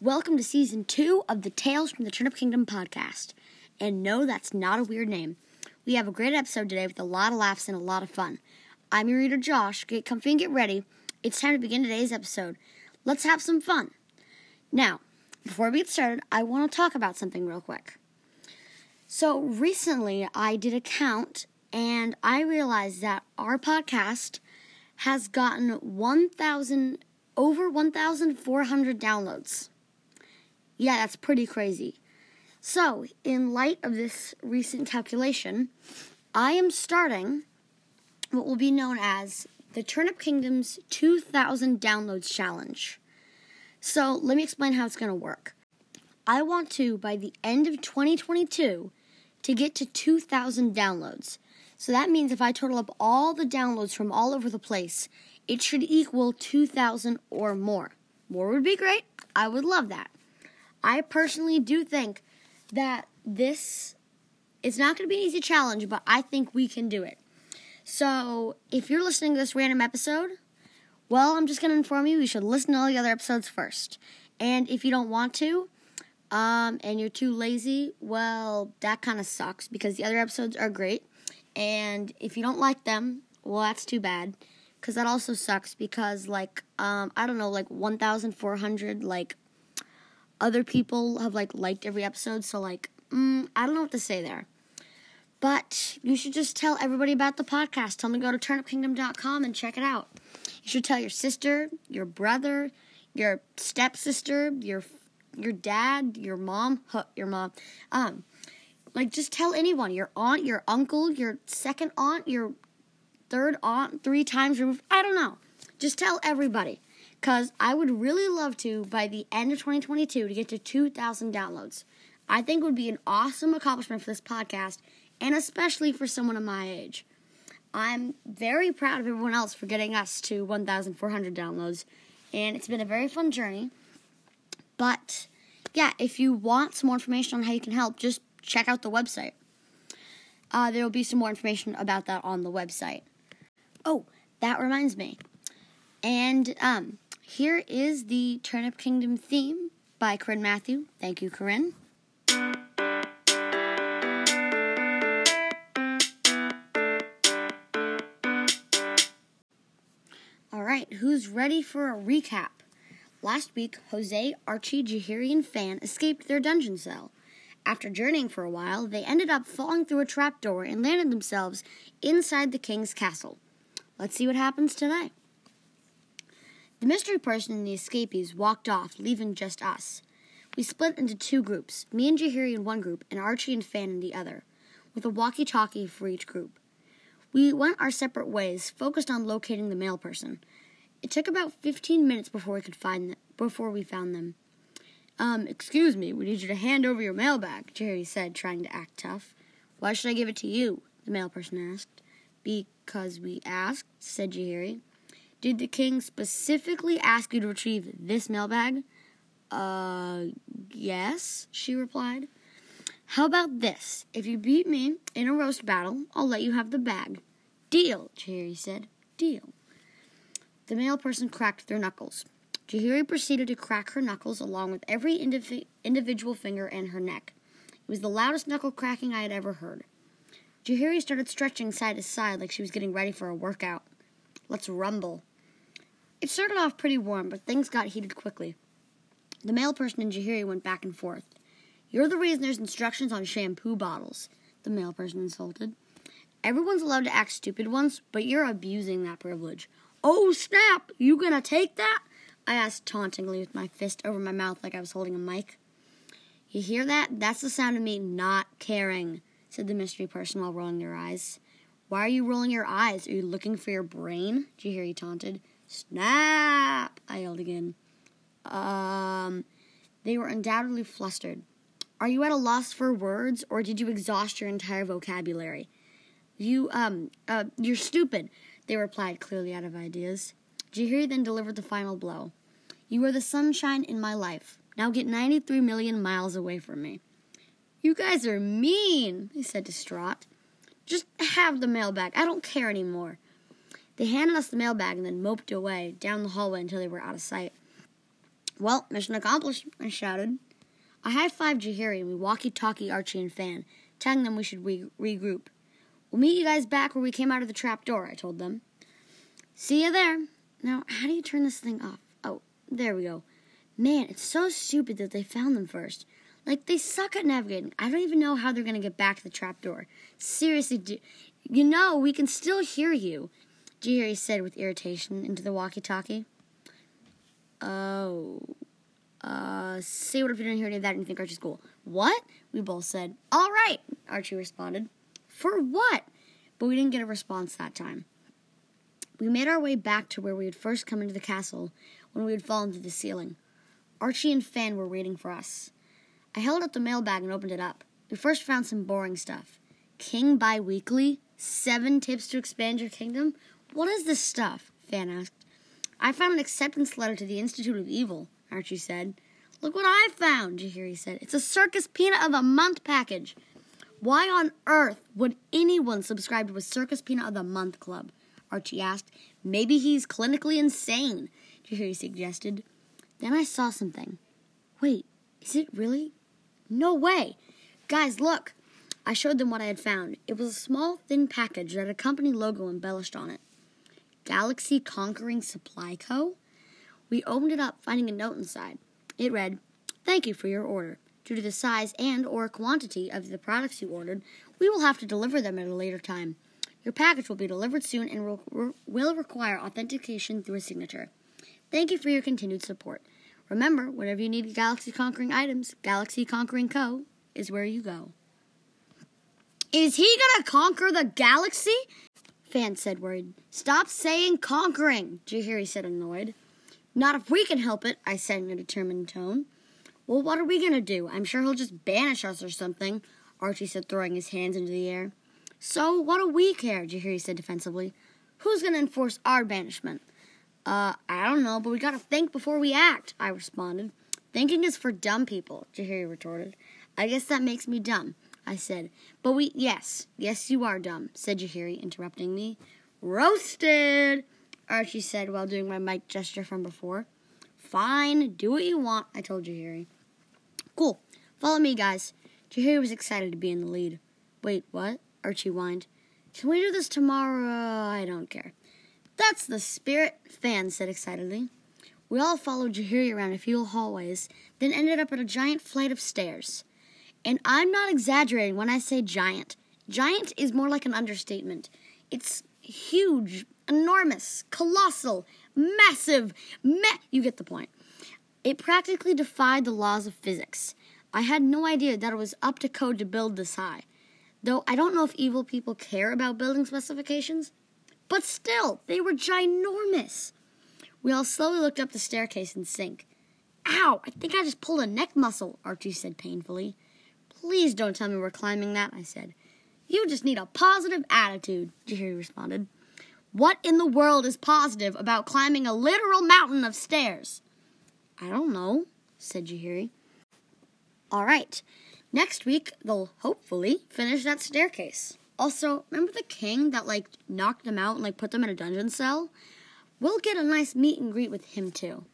Welcome to season two of the Tales from the Turnip Kingdom podcast. And no, that's not a weird name. We have a great episode today with a lot of laughs and a lot of fun. I'm your reader, Josh. Get comfy and get ready. It's time to begin today's episode. Let's have some fun. Now, before we get started, I want to talk about something real quick. So, recently I did a count and I realized that our podcast has gotten 1,000 over 1,400 downloads. Yeah, that's pretty crazy. So, in light of this recent calculation, I am starting what will be known as the Turnip Kingdom's 2000 Downloads Challenge. So, let me explain how it's going to work. I want to, by the end of 2022, to get to 2,000 downloads. So that means if I total up all the downloads from all over the place, it should equal 2,000 or more. More would be great. I would love that. I personally do think that this is not going to be an easy challenge, but I think we can do it. So, if you're listening to this random episode, well, I'm just going to inform you you should listen to all the other episodes first. And if you don't want to, um, and you're too lazy, well, that kind of sucks because the other episodes are great. And if you don't like them, well, that's too bad. Because that also sucks because, like, um, I don't know, like 1,400, like, other people have, like, liked every episode. So, like, mm, I don't know what to say there. But you should just tell everybody about the podcast. Tell them to go to turnipkingdom.com and check it out. You should tell your sister, your brother, your stepsister, your your dad, your mom, your mom. Um, like, just tell anyone your aunt, your uncle, your second aunt, your third aunt, three times removed. I don't know. Just tell everybody. Because I would really love to, by the end of 2022, to get to 2,000 downloads. I think would be an awesome accomplishment for this podcast, and especially for someone of my age. I'm very proud of everyone else for getting us to 1,400 downloads, and it's been a very fun journey. But yeah, if you want some more information on how you can help, just check out the website. Uh, there will be some more information about that on the website. Oh, that reminds me. And um, here is the Turnip Kingdom theme by Corinne Matthew. Thank you, Corinne. All right, who's ready for a recap? Last week, Jose, Archie, Jaheiri, and Fan escaped their dungeon cell. After journeying for a while, they ended up falling through a trapdoor and landed themselves inside the king's castle. Let's see what happens today. The mystery person and the escapees walked off, leaving just us. We split into two groups, me and Jahiri in one group, and Archie and Fan in the other, with a walkie talkie for each group. We went our separate ways, focused on locating the male person. It took about 15 minutes before we could find them, before we found them. Um, excuse me, we need you to hand over your mail bag, Jerry said, trying to act tough. Why should I give it to you? the male person asked. Because we asked, said Jaheiri. Did the king specifically ask you to retrieve this mailbag? Uh, yes, she replied. How about this? If you beat me in a roast battle, I'll let you have the bag. Deal, Jahiri said. Deal. The male person cracked their knuckles. Jahiri proceeded to crack her knuckles along with every indiv- individual finger and her neck. It was the loudest knuckle cracking I had ever heard. Jahiri started stretching side to side like she was getting ready for a workout. Let's rumble. It started off pretty warm, but things got heated quickly. The male person and Jahiri went back and forth. You're the reason there's instructions on shampoo bottles, the male person insulted. Everyone's allowed to act stupid once, but you're abusing that privilege. Oh, snap! You gonna take that? I asked tauntingly with my fist over my mouth like I was holding a mic. You hear that? That's the sound of me not caring, said the mystery person while rolling their eyes. Why are you rolling your eyes? Are you looking for your brain? Jahiri taunted. Snap! I yelled again. Um, they were undoubtedly flustered. Are you at a loss for words, or did you exhaust your entire vocabulary? You, um, uh, you're stupid, they replied, clearly out of ideas. Jaheiri then delivered the final blow. You are the sunshine in my life. Now get 93 million miles away from me. You guys are mean, he said, distraught. Just have the mailbag. I don't care anymore. They handed us the mailbag and then moped away down the hallway until they were out of sight. Well, mission accomplished, I shouted. I high fived Jahiri and we walkie talkie Archie and Fan, telling them we should re- regroup. We'll meet you guys back where we came out of the trap door, I told them. See you there. Now, how do you turn this thing off? Oh, there we go. Man, it's so stupid that they found them first. Like, they suck at navigating. I don't even know how they're going to get back to the trap door. Seriously, do, you know, we can still hear you, Jaheiri said with irritation into the walkie talkie. Oh. Uh, say what if you didn't hear any of that and you think Archie's cool? What? We both said. All right, Archie responded. For what? But we didn't get a response that time. We made our way back to where we had first come into the castle when we had fallen through the ceiling. Archie and Fan were waiting for us. I held up the mailbag and opened it up. We first found some boring stuff. King Bi-Weekly? Seven tips to expand your kingdom? What is this stuff? Fan asked. I found an acceptance letter to the Institute of Evil, Archie said. Look what I found, Jaheiri said. It's a Circus Peanut of the Month package. Why on earth would anyone subscribe to a Circus Peanut of the Month club? Archie asked. Maybe he's clinically insane, Jaheiri suggested. Then I saw something. Wait, is it really? No way! Guys, look! I showed them what I had found. It was a small, thin package that had a company logo embellished on it. Galaxy Conquering Supply Co. We opened it up, finding a note inside. It read, Thank you for your order. Due to the size and or quantity of the products you ordered, we will have to deliver them at a later time. Your package will be delivered soon and will, will require authentication through a signature. Thank you for your continued support. Remember, whenever you need galaxy conquering items, Galaxy Conquering Co. is where you go. Is he gonna conquer the galaxy? Fan said, worried. Stop saying conquering, Jaheiri said, annoyed. Not if we can help it, I said in a determined tone. Well, what are we going to do? I'm sure he'll just banish us or something, Archie said, throwing his hands into the air. So, what do we care? Jaheiri said defensively. Who's going to enforce our banishment? Uh, I don't know, but we gotta think before we act, I responded. Thinking is for dumb people, Jaheiri retorted. I guess that makes me dumb. I said. But we, yes, yes, you are dumb, said Jahiri, interrupting me. Roasted, Archie said while doing my mic gesture from before. Fine, do what you want, I told Jahiri. Cool, follow me, guys. Jahiri was excited to be in the lead. Wait, what? Archie whined. Can we do this tomorrow? I don't care. That's the spirit, Fan said excitedly. We all followed Jahiri around a few hallways, then ended up at a giant flight of stairs. And I'm not exaggerating when I say giant. Giant is more like an understatement. It's huge, enormous, colossal, massive, ma- you get the point. It practically defied the laws of physics. I had no idea that it was up to code to build this high. Though I don't know if evil people care about building specifications, but still, they were ginormous. We all slowly looked up the staircase and sank. Ow, I think I just pulled a neck muscle, Archie said painfully. Please don't tell me we're climbing that, I said. You just need a positive attitude, Jaheiri responded. What in the world is positive about climbing a literal mountain of stairs? I don't know, said Jaheiri. All right, next week they'll hopefully finish that staircase. Also, remember the king that like knocked them out and like put them in a dungeon cell? We'll get a nice meet and greet with him too.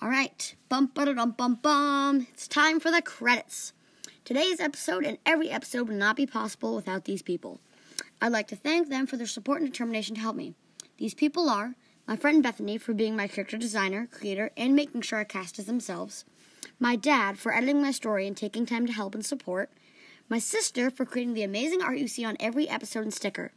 All right, bum ba dum bum bum. It's time for the credits. Today's episode and every episode would not be possible without these people. I'd like to thank them for their support and determination to help me. These people are my friend Bethany for being my character designer, creator, and making sure I cast as themselves, my dad for editing my story and taking time to help and support, my sister for creating the amazing art you see on every episode and sticker,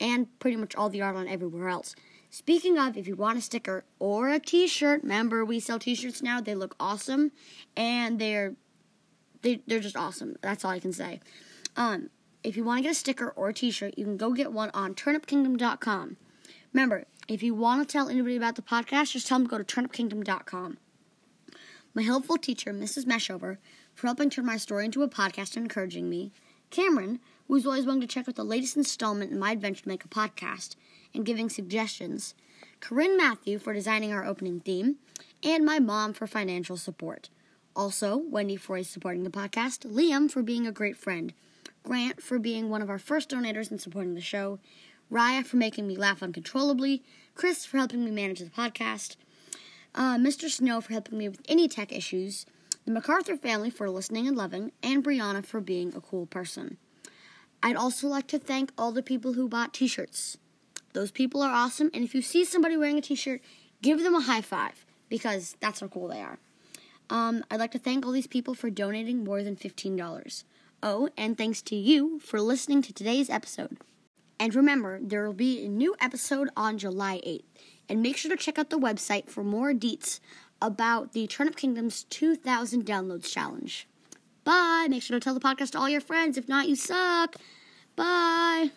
and pretty much all the art on everywhere else. Speaking of, if you want a sticker or a t shirt, remember we sell t shirts now. They look awesome and they're they, they're just awesome. That's all I can say. Um, if you want to get a sticker or a t-shirt, you can go get one on turnipkingdom.com. Remember, if you want to tell anybody about the podcast, just tell them to go to turnipkingdom.com. My helpful teacher, Mrs. Meshover, for helping turn my story into a podcast and encouraging me. Cameron, who is always willing to check out the latest installment in my adventure to make a podcast and giving suggestions. Corinne Matthew for designing our opening theme, and my mom for financial support. Also, Wendy for supporting the podcast, Liam for being a great friend, Grant for being one of our first donators and supporting the show, Raya for making me laugh uncontrollably, Chris for helping me manage the podcast, uh, Mr. Snow for helping me with any tech issues, the MacArthur family for listening and loving, and Brianna for being a cool person. I'd also like to thank all the people who bought t shirts. Those people are awesome, and if you see somebody wearing a t shirt, give them a high five because that's how cool they are. Um, I'd like to thank all these people for donating more than $15. Oh, and thanks to you for listening to today's episode. And remember, there will be a new episode on July 8th. And make sure to check out the website for more deets about the Turnip Kingdom's 2000 Downloads Challenge. Bye. Make sure to tell the podcast to all your friends. If not, you suck. Bye.